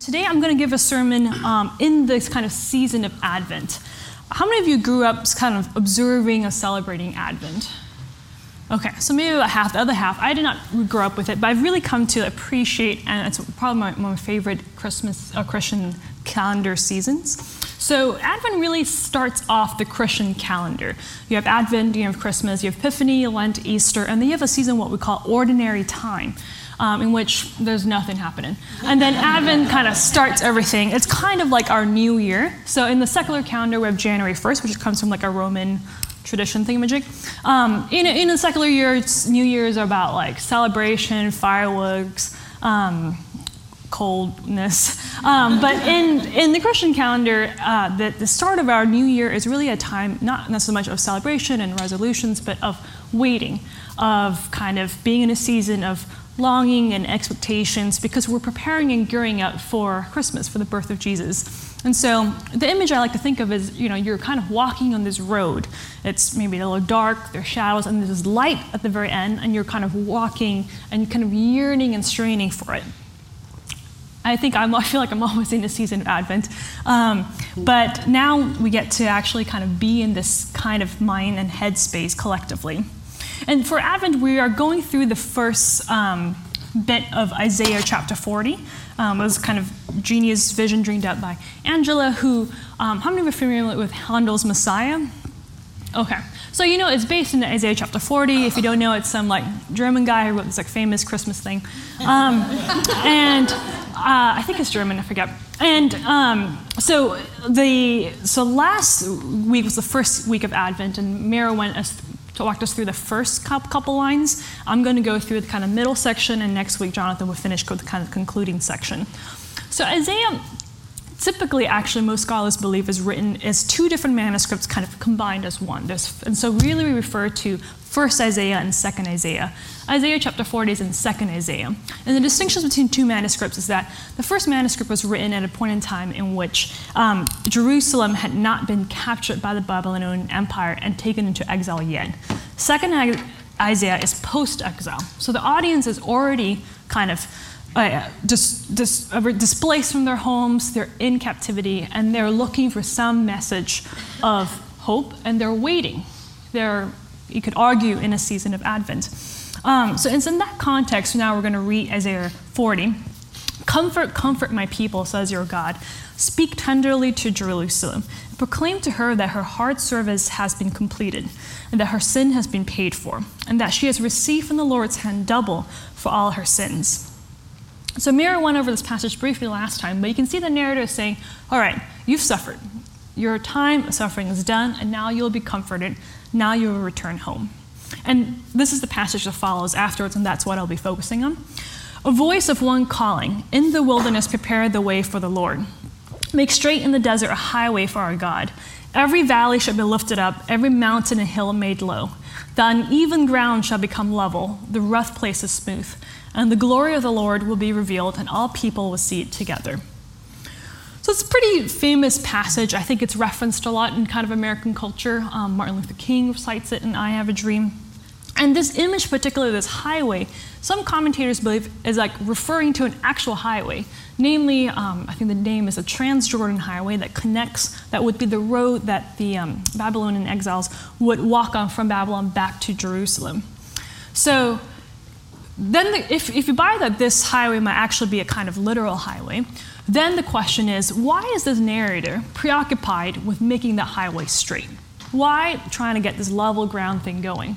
Today I'm going to give a sermon um, in this kind of season of Advent. How many of you grew up kind of observing or celebrating Advent? Okay, so maybe about half, the other half. I did not grow up with it, but I've really come to appreciate, and it's probably my, my favorite Christmas uh, Christian calendar seasons. So Advent really starts off the Christian calendar. You have Advent, you have Christmas, you have Epiphany, Lent, Easter, and then you have a season what we call ordinary time um, in which there's nothing happening. And then Advent kind of starts everything. It's kind of like our new year. So in the secular calendar, we have January 1st, which comes from like a Roman tradition thingamajig. Um, in, in a secular year, New Year's are about like celebration, fireworks, um, coldness. Um, but in, in the Christian calendar, uh, the, the start of our new year is really a time not so much of celebration and resolutions, but of waiting, of kind of being in a season of longing and expectations because we're preparing and gearing up for Christmas, for the birth of Jesus. And so the image I like to think of is, you know, you're kind of walking on this road. It's maybe a little dark, there's shadows, and there's light at the very end, and you're kind of walking and kind of yearning and straining for it. I think I'm, I feel like I'm always in the season of Advent. Um, but now we get to actually kind of be in this kind of mind and head space collectively. And for Advent, we are going through the first um, bit of Isaiah chapter 40. Um, it was kind of genius vision dreamed out by Angela, who, um, how many of you are familiar with Handel's Messiah? Okay. So you know it's based in Isaiah chapter 40. If you don't know, it's some like German guy who wrote this like famous Christmas thing. Um, and uh, I think it's German, I forget. And um, so the so last week was the first week of Advent, and Mira went us walked us through the first couple lines. I'm going to go through the kind of middle section, and next week Jonathan will finish with the kind of concluding section. So Isaiah, typically, actually, most scholars believe is written as two different manuscripts kind of combined as one. There's, and so really we refer to first Isaiah and second Isaiah. Isaiah chapter 40 is in second Isaiah. And the distinctions between two manuscripts is that the first manuscript was written at a point in time in which um, Jerusalem had not been captured by the Babylonian Empire and taken into exile yet. Second Isaiah is post exile. So the audience is already kind of uh, dis, dis, uh, displaced from their homes, they're in captivity, and they're looking for some message of hope, and they're waiting. They're you could argue, in a season of Advent. Um, so it's in that context, now we're going to read Isaiah 40. Comfort, comfort my people, says your God. Speak tenderly to Jerusalem. Proclaim to her that her hard service has been completed, and that her sin has been paid for, and that she has received from the Lord's hand double for all her sins. So Mira went over this passage briefly last time, but you can see the narrator saying, All right, you've suffered. Your time of suffering is done, and now you'll be comforted. Now you will return home. And this is the passage that follows afterwards, and that's what I'll be focusing on. A voice of one calling, In the wilderness, prepare the way for the Lord. Make straight in the desert a highway for our God. Every valley shall be lifted up, every mountain and hill made low. The uneven ground shall become level, the rough places smooth, and the glory of the Lord will be revealed, and all people will see it together. So it's a pretty famous passage. I think it's referenced a lot in kind of American culture. Um, Martin Luther King recites it in I Have a Dream. And this image, particularly this highway, some commentators believe is like referring to an actual highway. Namely, um, I think the name is a Transjordan highway that connects, that would be the road that the um, Babylonian exiles would walk on from Babylon back to Jerusalem. So then, the, if, if you buy that this highway might actually be a kind of literal highway, then the question is why is this narrator preoccupied with making that highway straight? Why trying to get this level ground thing going?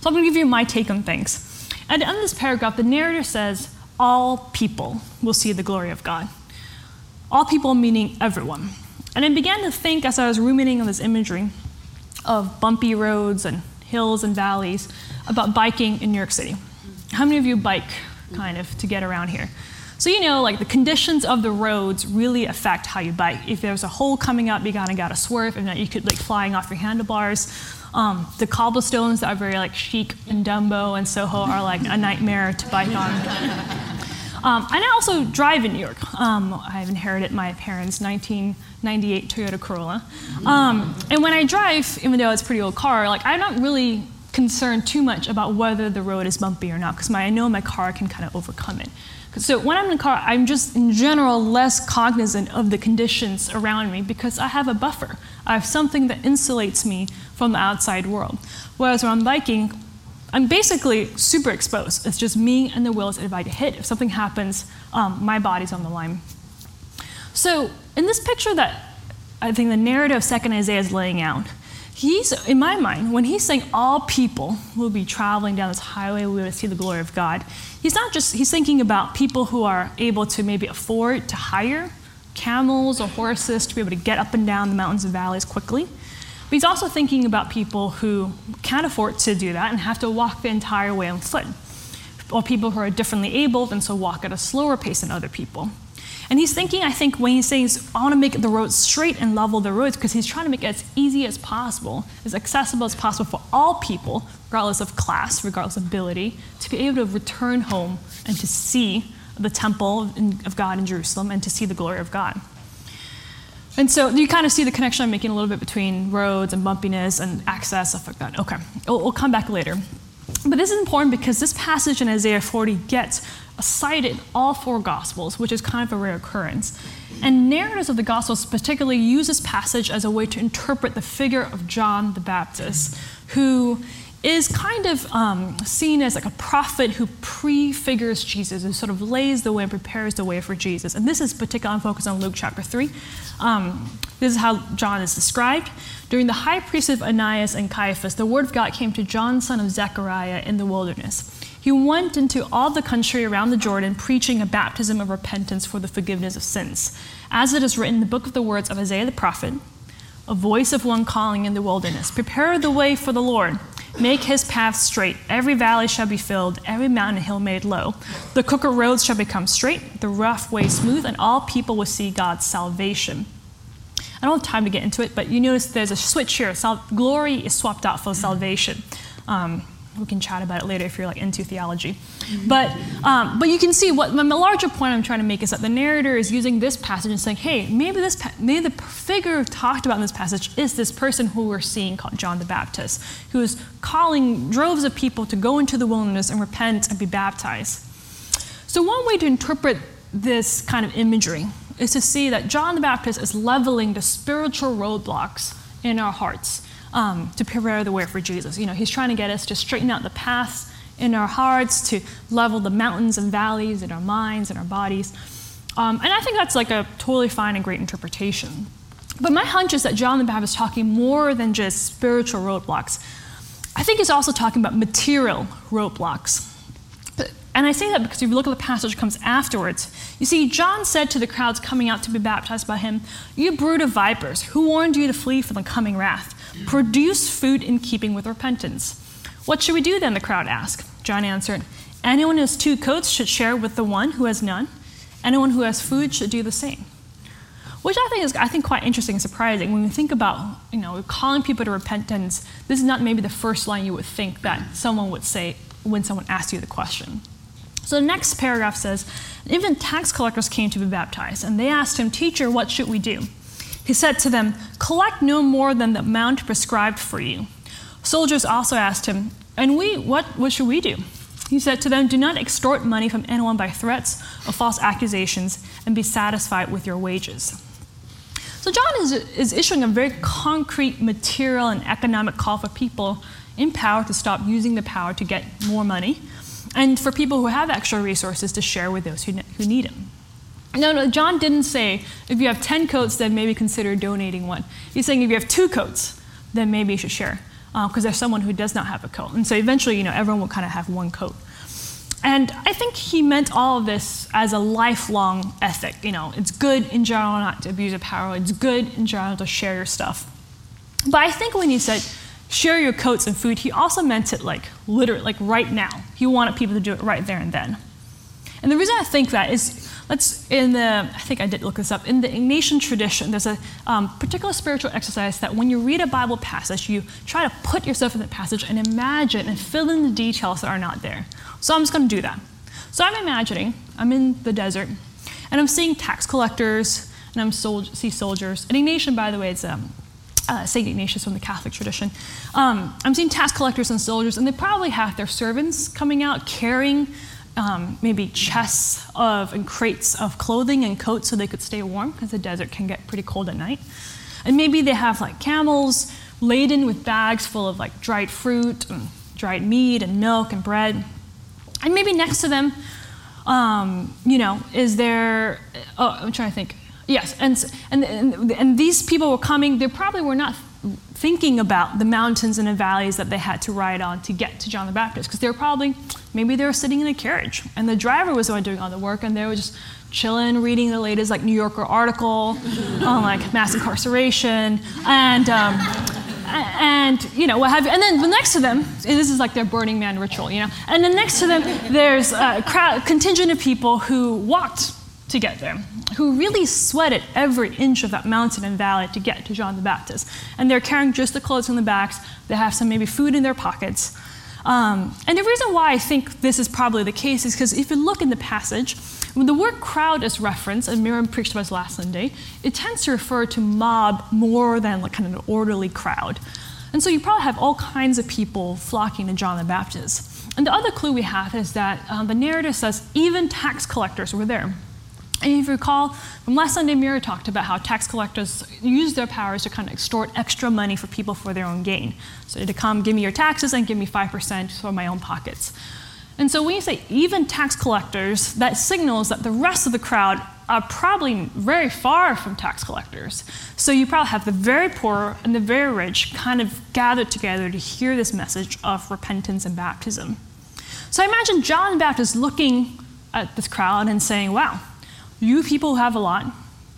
So I'm going to give you my take on things. At the end of this paragraph, the narrator says, All people will see the glory of God. All people meaning everyone. And I began to think as I was ruminating on this imagery of bumpy roads and hills and valleys about biking in New York City. How many of you bike kind of to get around here? So you know, like the conditions of the roads really affect how you bike. If there's a hole coming up, you gotta gotta swerve, and you could like flying off your handlebars. Um, the cobblestones that are very like chic in Dumbo and Soho are like a nightmare to bike on. Um, and I also drive in New York. Um, I've inherited my parents' 1998 Toyota Corolla. Um, and when I drive, even though it's a pretty old car, like I'm not really concerned too much about whether the road is bumpy or not, because I know my car can kind of overcome it. So when I'm in the car, I'm just in general less cognizant of the conditions around me because I have a buffer. I have something that insulates me from the outside world. Whereas when I'm biking, I'm basically super exposed. It's just me and the wheels. If I hit, if something happens, um, my body's on the line. So in this picture that I think the narrative of Second Isaiah is laying out, he's in my mind when he's saying all people will be traveling down this highway, we will see the glory of God. He's not just he's thinking about people who are able to maybe afford to hire camels or horses to be able to get up and down the mountains and valleys quickly. But he's also thinking about people who can't afford to do that and have to walk the entire way on foot, or people who are differently abled and so walk at a slower pace than other people. And he's thinking, I think, when he says, I want to make the roads straight and level the roads, because he's trying to make it as easy as possible, as accessible as possible for all people, regardless of class, regardless of ability, to be able to return home and to see the temple of God in Jerusalem and to see the glory of God. And so you kind of see the connection I'm making a little bit between roads and bumpiness and access, stuff like that. Okay, we'll, we'll come back later. But this is important because this passage in Isaiah 40 gets cited all four Gospels, which is kind of a rare occurrence. And narratives of the Gospels particularly use this passage as a way to interpret the figure of John the Baptist, who is kind of um, seen as like a prophet who prefigures Jesus and sort of lays the way and prepares the way for Jesus. And this is particularly focused on Luke chapter 3. Um, this is how John is described. During the high priest of Ananias and Caiaphas, the word of God came to John, son of Zechariah, in the wilderness. He went into all the country around the Jordan, preaching a baptism of repentance for the forgiveness of sins. As it is written in the book of the words of Isaiah the prophet, a voice of one calling in the wilderness, Prepare the way for the Lord Make his path straight. Every valley shall be filled, every mountain and hill made low. The crooked roads shall become straight, the rough way smooth, and all people will see God's salvation. I don't have time to get into it, but you notice there's a switch here. Sal- glory is swapped out for salvation. Um, we can chat about it later if you're like into theology. But, um, but you can see what my larger point I'm trying to make is that the narrator is using this passage and saying, hey, maybe this maybe the figure talked about in this passage is this person who we're seeing called John the Baptist, who is calling droves of people to go into the wilderness and repent and be baptized. So one way to interpret this kind of imagery is to see that John the Baptist is leveling the spiritual roadblocks in our hearts um, to prepare the way for Jesus. You know, he's trying to get us to straighten out the paths in our hearts, to level the mountains and valleys in our minds and our bodies. Um, and I think that's like a totally fine and great interpretation. But my hunch is that John the Baptist is talking more than just spiritual roadblocks. I think he's also talking about material roadblocks. And I say that because if you look at the passage that comes afterwards, you see, John said to the crowds coming out to be baptized by him, You brood of vipers, who warned you to flee from the coming wrath? Produce food in keeping with repentance. What should we do then? The crowd asked. John answered, Anyone who has two coats should share with the one who has none. Anyone who has food should do the same. Which I think is, I think, quite interesting and surprising. When we think about, you know, calling people to repentance, this is not maybe the first line you would think that someone would say when someone asks you the question. So the next paragraph says, Even tax collectors came to be baptized, and they asked him, Teacher, what should we do? He said to them, Collect no more than the amount prescribed for you. Soldiers also asked him, And we, what, what should we do? He said to them, Do not extort money from anyone by threats or false accusations, and be satisfied with your wages. So, John is, is issuing a very concrete material and economic call for people in power to stop using the power to get more money, and for people who have extra resources to share with those who, who need them. No, no, John didn't say if you have 10 coats, then maybe consider donating one. He's saying if you have two coats, then maybe you should share because uh, there's someone who does not have a coat. And so eventually, you know, everyone will kind of have one coat. And I think he meant all of this as a lifelong ethic. You know, it's good in general not to abuse of power. It's good in general to share your stuff. But I think when he said share your coats and food, he also meant it like literally, like right now. He wanted people to do it right there and then. And the reason I think that is Let's, in the, I think I did look this up, in the Ignatian tradition, there's a um, particular spiritual exercise that when you read a Bible passage, you try to put yourself in the passage and imagine and fill in the details that are not there. So I'm just going to do that. So I'm imagining I'm in the desert and I'm seeing tax collectors and I'm sol- see soldiers. And Ignatian, by the way, it's um, uh, St. Ignatius from the Catholic tradition. Um, I'm seeing tax collectors and soldiers, and they probably have their servants coming out carrying um, maybe chests of and crates of clothing and coats so they could stay warm because the desert can get pretty cold at night. And maybe they have like camels laden with bags full of like dried fruit and dried meat and milk and bread. And maybe next to them, um, you know, is there, oh, I'm trying to think. Yes, and, and, and, and these people were coming, they probably were not thinking about the mountains and the valleys that they had to ride on to get to John the Baptist because they were probably, maybe they were sitting in a carriage and the driver was the one doing all the work and they were just chilling, reading the latest like New Yorker article on like mass incarceration and um, and you know what have you. And then next to them, this is like their Burning Man ritual, you know. And then next to them, there's a crowd, contingent of people who walked to get there, who really sweated every inch of that mountain and valley to get to John the Baptist. And they're carrying just the clothes on the backs. They have some maybe food in their pockets. Um, and the reason why I think this is probably the case is because if you look in the passage, when the word crowd is referenced, and Miriam preached about this last Sunday, it tends to refer to mob more than like kind of an orderly crowd. And so you probably have all kinds of people flocking to John the Baptist. And the other clue we have is that um, the narrative says even tax collectors were there. And if you recall, from last Sunday, Mira talked about how tax collectors use their powers to kind of extort extra money for people for their own gain. So to come, give me your taxes and give me 5% for my own pockets. And so when you say even tax collectors, that signals that the rest of the crowd are probably very far from tax collectors. So you probably have the very poor and the very rich kind of gathered together to hear this message of repentance and baptism. So I imagine John the Baptist looking at this crowd and saying, wow, you people who have a lot.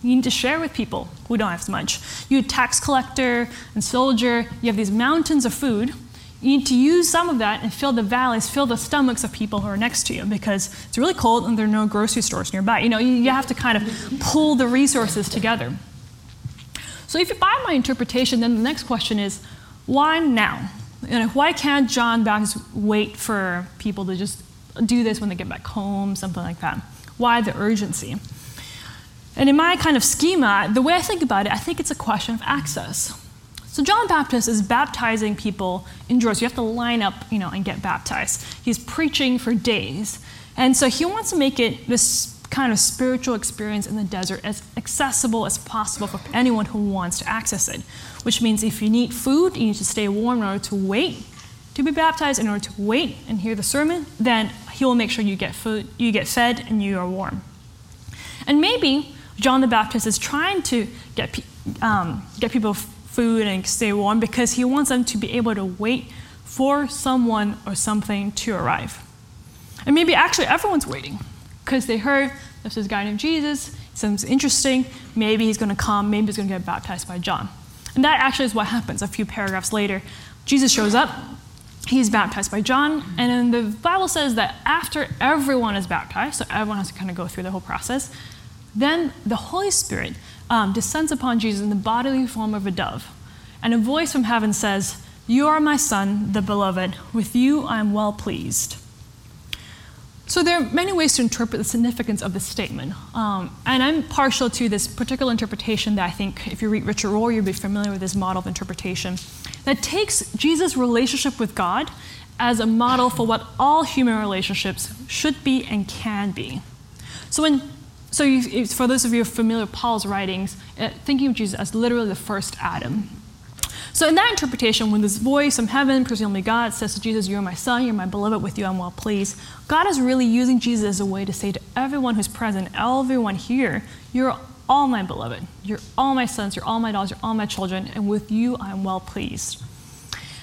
You need to share with people who don't have as much. You tax collector and soldier, you have these mountains of food. You need to use some of that and fill the valleys, fill the stomachs of people who are next to you because it's really cold and there are no grocery stores nearby. You know, you have to kind of pull the resources together. So if you buy my interpretation, then the next question is, why now? You know, why can't John Baptist wait for people to just do this when they get back home, something like that? Why the urgency? And in my kind of schema, the way I think about it, I think it's a question of access. So John Baptist is baptizing people in Jerusalem. You have to line up, you know, and get baptized. He's preaching for days. And so he wants to make it this kind of spiritual experience in the desert as accessible as possible for anyone who wants to access it. Which means if you need food, you need to stay warm in order to wait to be baptized, in order to wait and hear the sermon, then he will make sure you get food, you get fed, and you are warm. And maybe John the Baptist is trying to get, um, get people food and stay warm because he wants them to be able to wait for someone or something to arrive. And maybe actually everyone's waiting because they heard there's this guy named Jesus, sounds interesting, maybe he's going to come, maybe he's going to get baptized by John. And that actually is what happens a few paragraphs later. Jesus shows up, he's baptized by John, and then the Bible says that after everyone is baptized, so everyone has to kind of go through the whole process, then the Holy Spirit um, descends upon Jesus in the bodily form of a dove. And a voice from heaven says, You are my son, the beloved. With you I am well pleased. So there are many ways to interpret the significance of this statement. Um, and I'm partial to this particular interpretation that I think, if you read Richard Rohr, you'll be familiar with this model of interpretation that takes Jesus' relationship with God as a model for what all human relationships should be and can be. So when so, you, for those of you familiar with Paul's writings, uh, thinking of Jesus as literally the first Adam. So, in that interpretation, when this voice from heaven, presumably God, says to Jesus, You're my son, you're my beloved, with you I'm well pleased, God is really using Jesus as a way to say to everyone who's present, everyone here, You're all my beloved. You're all my sons, you're all my daughters, you're all my children, and with you I'm well pleased.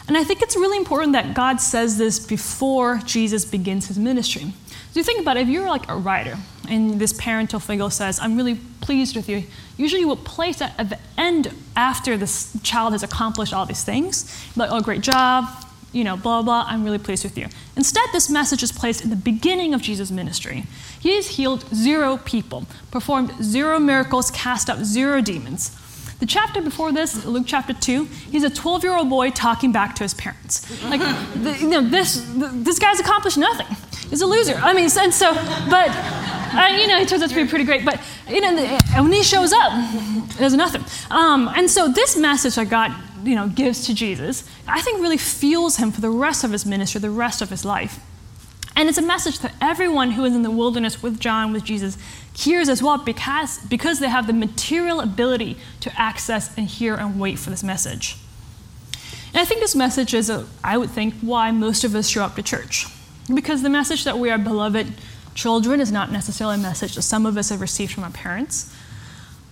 And I think it's really important that God says this before Jesus begins his ministry. So you think about it, if you're like a writer and this parental figure says, I'm really pleased with you, usually you will place that at the end after this child has accomplished all these things. Like, oh, great job, you know, blah, blah, I'm really pleased with you. Instead, this message is placed in the beginning of Jesus' ministry. He has healed zero people, performed zero miracles, cast out zero demons. The chapter before this, Luke chapter 2, he's a 12 year old boy talking back to his parents. Like, the, you know, this, this guy's accomplished nothing. He's a loser. I mean, and so, but, uh, you know, he turns out to be pretty great. But, you know, when he shows up, there's nothing. Um, and so this message that God, you know, gives to Jesus, I think really fuels him for the rest of his ministry, the rest of his life. And it's a message that everyone who is in the wilderness with John, with Jesus, hears as well because, because they have the material ability to access and hear and wait for this message. And I think this message is, a, I would think, why most of us show up to church. Because the message that we are beloved children is not necessarily a message that some of us have received from our parents.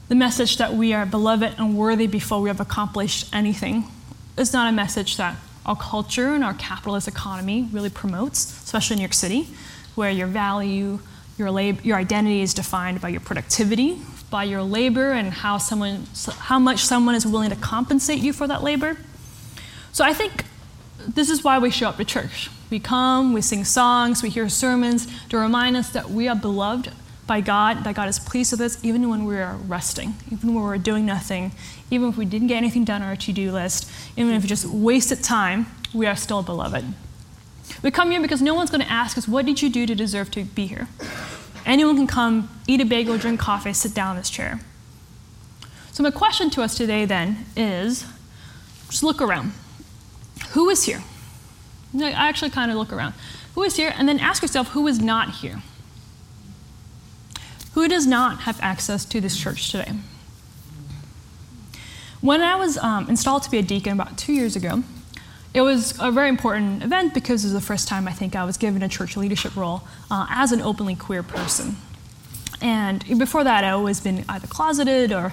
The message that we are beloved and worthy before we have accomplished anything is not a message that our culture and our capitalist economy really promotes, especially in New York City, where your value, your, lab- your identity is defined by your productivity, by your labor, and how, someone, how much someone is willing to compensate you for that labor. So I think this is why we show up to church. We come, we sing songs, we hear sermons to remind us that we are beloved by God, that God is pleased with us even when we are resting, even when we're doing nothing, even if we didn't get anything done on our to do list, even if we just wasted time, we are still beloved. We come here because no one's going to ask us, What did you do to deserve to be here? Anyone can come, eat a bagel, drink coffee, sit down in this chair. So, my question to us today then is just look around. Who is here? I actually kind of look around. Who is here? And then ask yourself, who is not here? Who does not have access to this church today? When I was um, installed to be a deacon about two years ago, it was a very important event because it was the first time I think I was given a church leadership role uh, as an openly queer person. And before that, I'd always been either closeted or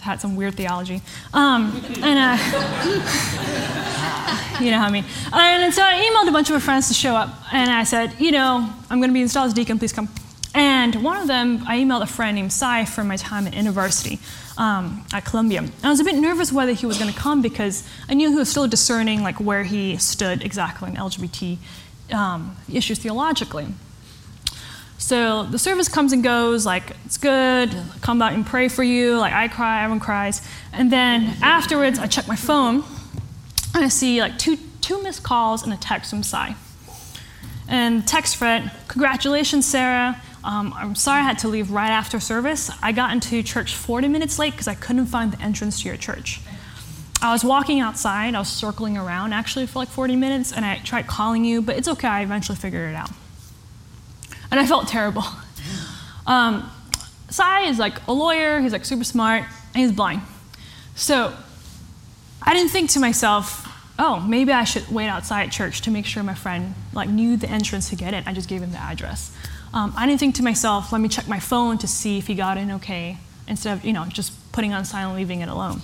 had some weird theology. Um, and uh, you know how I mean. And so I emailed a bunch of my friends to show up, and I said, you know, I'm going to be installed as deacon, please come. And one of them, I emailed a friend named Sai from my time at university um, at Columbia. And I was a bit nervous whether he was going to come because I knew he was still discerning like where he stood exactly in LGBT um, issues theologically. So the service comes and goes, like, it's good, come out and pray for you, like, I cry, everyone cries. And then afterwards, I check my phone, and I see, like, two, two missed calls and a text from Sai. And text read, Congratulations, Sarah. Um, I'm sorry I had to leave right after service. I got into church 40 minutes late because I couldn't find the entrance to your church. I was walking outside, I was circling around actually for like 40 minutes, and I tried calling you, but it's okay, I eventually figured it out and I felt terrible. Um, Sai is like a lawyer, he's like super smart, and he's blind. So I didn't think to myself, oh, maybe I should wait outside church to make sure my friend like knew the entrance to get in. I just gave him the address. Um, I didn't think to myself, let me check my phone to see if he got in okay, instead of you know just putting on silent, leaving it alone.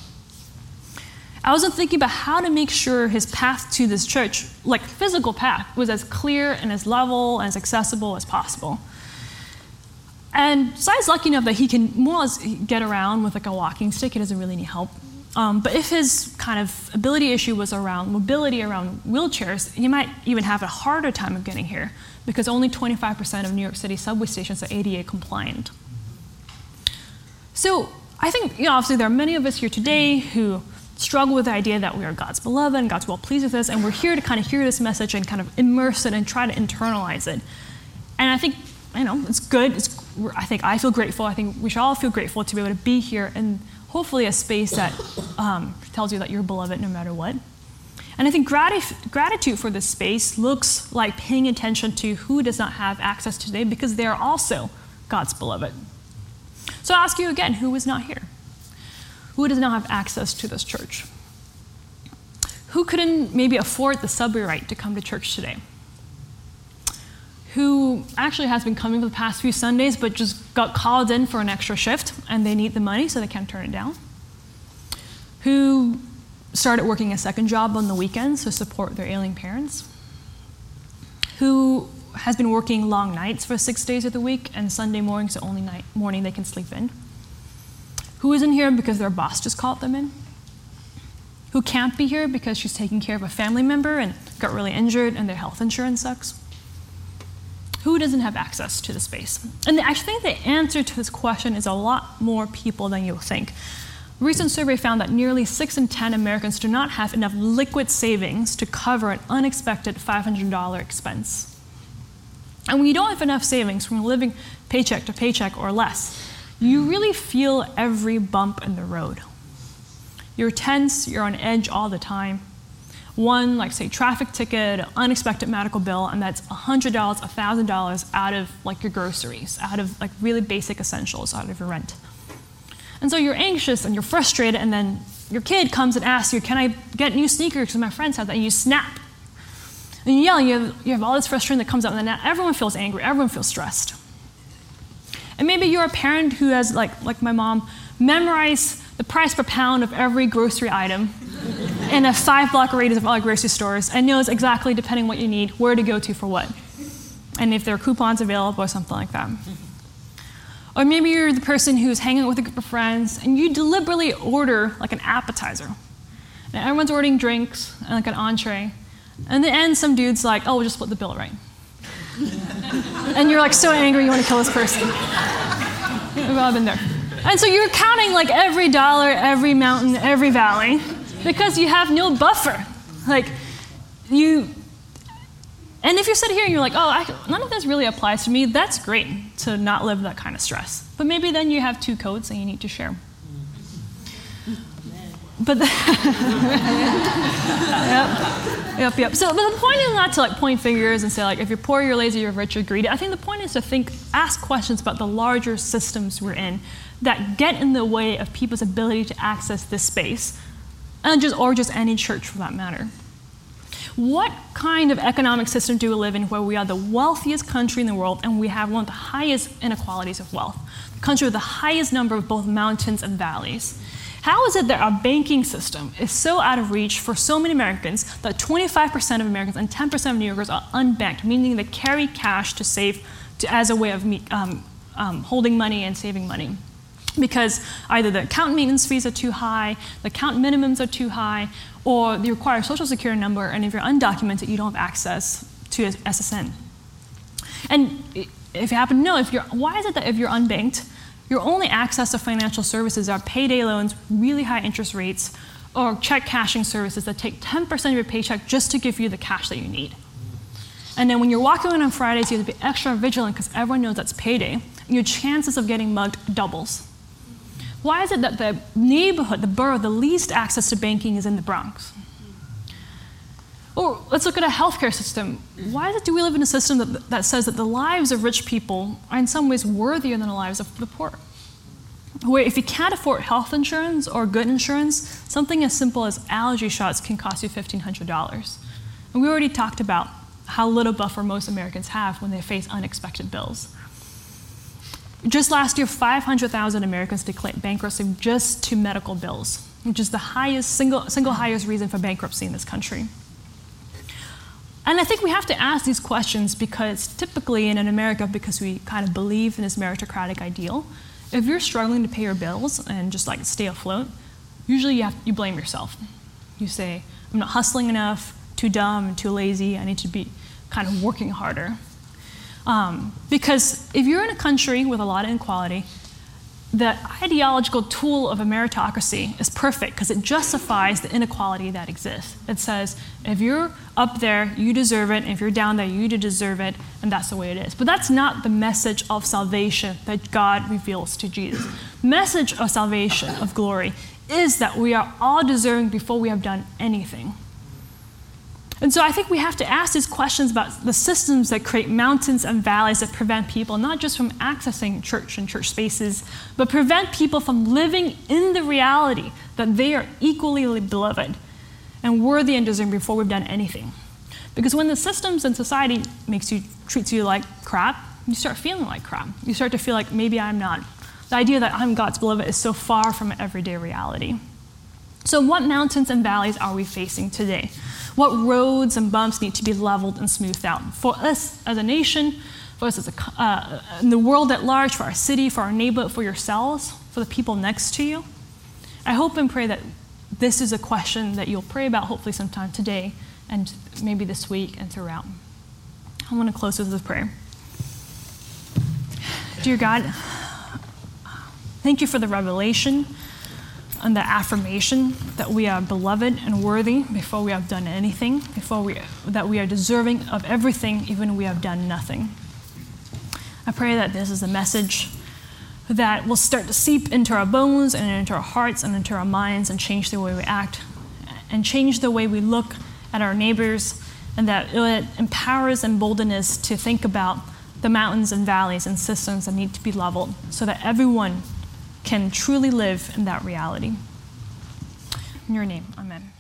I wasn't thinking about how to make sure his path to this church, like physical path, was as clear and as level and as accessible as possible. And Sai's lucky enough that he can more or less get around with like a walking stick. He doesn't really need help. Um, but if his kind of ability issue was around mobility around wheelchairs, he might even have a harder time of getting here because only 25% of New York City subway stations are ADA compliant. So I think, you know, obviously there are many of us here today who struggle with the idea that we are God's beloved and God's well pleased with us, and we're here to kind of hear this message and kind of immerse it and try to internalize it. And I think, you know, it's good. It's, I think I feel grateful. I think we should all feel grateful to be able to be here and hopefully a space that um, tells you that you're beloved no matter what. And I think gratif- gratitude for this space looks like paying attention to who does not have access today because they are also God's beloved. So I ask you again who is not here? who does not have access to this church? Who couldn't maybe afford the subway ride to come to church today? Who actually has been coming for the past few Sundays but just got called in for an extra shift and they need the money so they can't turn it down? Who started working a second job on the weekends to support their ailing parents? Who has been working long nights for six days of the week and Sunday morning's the only night, morning they can sleep in? Who isn't here because their boss just called them in? Who can't be here because she's taking care of a family member and got really injured and their health insurance sucks? Who doesn't have access to the space? And I think the answer to this question is a lot more people than you'll think. A recent survey found that nearly 6 in 10 Americans do not have enough liquid savings to cover an unexpected $500 expense. And when you don't have enough savings from living paycheck to paycheck or less, you really feel every bump in the road. You're tense, you're on edge all the time. One, like say, traffic ticket, unexpected medical bill, and that's $100, $1,000 out of like your groceries, out of like really basic essentials, out of your rent. And so you're anxious and you're frustrated, and then your kid comes and asks you, Can I get new sneakers? Because my friends have that. And you snap. And you yell, and you have, you have all this frustration that comes out, and then everyone feels angry, everyone feels stressed. And maybe you're a parent who has, like, like my mom, memorized the price per pound of every grocery item in a five block radius of all grocery stores and knows exactly, depending what you need, where to go to for what. And if there are coupons available or something like that. Or maybe you're the person who's hanging out with a group of friends and you deliberately order like an appetizer. And everyone's ordering drinks and like an entree. And in the end, some dude's like, oh, we'll just split the bill, right? and you're like so angry you want to kill this person. We've all been there. And so you're counting like every dollar, every mountain, every valley because you have no buffer. Like you and if you're sitting here and you're like, oh, I, none of this really applies to me, that's great to not live that kind of stress. But maybe then you have two coats and you need to share. But the, yep, yep, yep. So but the point is not to like point fingers and say like, if you're poor, you're lazy, you're rich, you're greedy. I think the point is to think, ask questions about the larger systems we're in that get in the way of people's ability to access this space, and just or just any church for that matter. What kind of economic system do we live in where we are the wealthiest country in the world and we have one of the highest inequalities of wealth? The country with the highest number of both mountains and valleys. How is it that our banking system is so out of reach for so many Americans that 25% of Americans and 10% of New Yorkers are unbanked, meaning they carry cash to save to, as a way of um, um, holding money and saving money? Because either the account maintenance fees are too high, the account minimums are too high, or they require a social security number, and if you're undocumented, you don't have access to SSN. And if you happen to know, if you're, why is it that if you're unbanked, your only access to financial services are payday loans, really high interest rates, or check cashing services that take 10% of your paycheck just to give you the cash that you need. And then when you're walking around on Fridays, you have to be extra vigilant because everyone knows that's payday. And your chances of getting mugged doubles. Why is it that the neighborhood, the borough, the least access to banking is in the Bronx? Or let's look at a healthcare system. Why is it do we live in a system that, that says that the lives of rich people are in some ways worthier than the lives of the poor? Where if you can't afford health insurance or good insurance, something as simple as allergy shots can cost you $1,500. And we already talked about how little buffer most Americans have when they face unexpected bills. Just last year, 500,000 Americans declared bankruptcy just to medical bills, which is the highest, single, single highest reason for bankruptcy in this country. And I think we have to ask these questions because typically in America, because we kind of believe in this meritocratic ideal, if you're struggling to pay your bills and just like stay afloat, usually you, have, you blame yourself. You say, I'm not hustling enough, too dumb, too lazy, I need to be kind of working harder. Um, because if you're in a country with a lot of inequality, the ideological tool of a meritocracy is perfect because it justifies the inequality that exists. It says, if you're up there, you deserve it, if you're down there, you deserve it, and that's the way it is. But that's not the message of salvation that God reveals to Jesus. message of salvation, of glory, is that we are all deserving before we have done anything. And so I think we have to ask these questions about the systems that create mountains and valleys that prevent people not just from accessing church and church spaces, but prevent people from living in the reality that they are equally beloved and worthy and deserving before we've done anything. Because when the systems and society makes you treats you like crap, you start feeling like crap. You start to feel like maybe I'm not. The idea that I'm God's beloved is so far from everyday reality. So, what mountains and valleys are we facing today? What roads and bumps need to be leveled and smoothed out? For us as a nation, for us as a, uh, in the world at large, for our city, for our neighborhood, for yourselves, for the people next to you. I hope and pray that this is a question that you'll pray about hopefully sometime today and maybe this week and throughout. I want to close with a prayer. Dear God, thank you for the revelation and the affirmation that we are beloved and worthy before we have done anything, before we, that we are deserving of everything, even we have done nothing. I pray that this is a message that will start to seep into our bones and into our hearts and into our minds and change the way we act and change the way we look at our neighbors, and that it empowers and boldens us to think about the mountains and valleys and systems that need to be leveled so that everyone can truly live in that reality. In your name, amen.